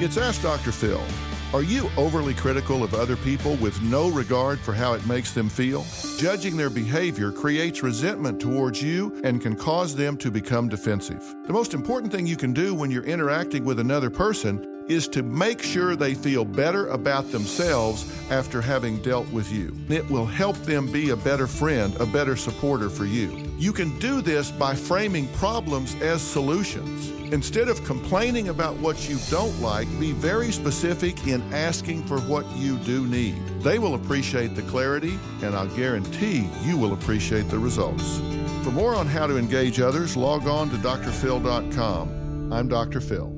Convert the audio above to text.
It's Ask Dr. Phil. Are you overly critical of other people with no regard for how it makes them feel? Judging their behavior creates resentment towards you and can cause them to become defensive. The most important thing you can do when you're interacting with another person is to make sure they feel better about themselves after having dealt with you. It will help them be a better friend, a better supporter for you. You can do this by framing problems as solutions. Instead of complaining about what you don't like, be very specific in asking for what you do need. They will appreciate the clarity, and I'll guarantee you will appreciate the results. For more on how to engage others, log on to drphil.com. I'm Dr. Phil.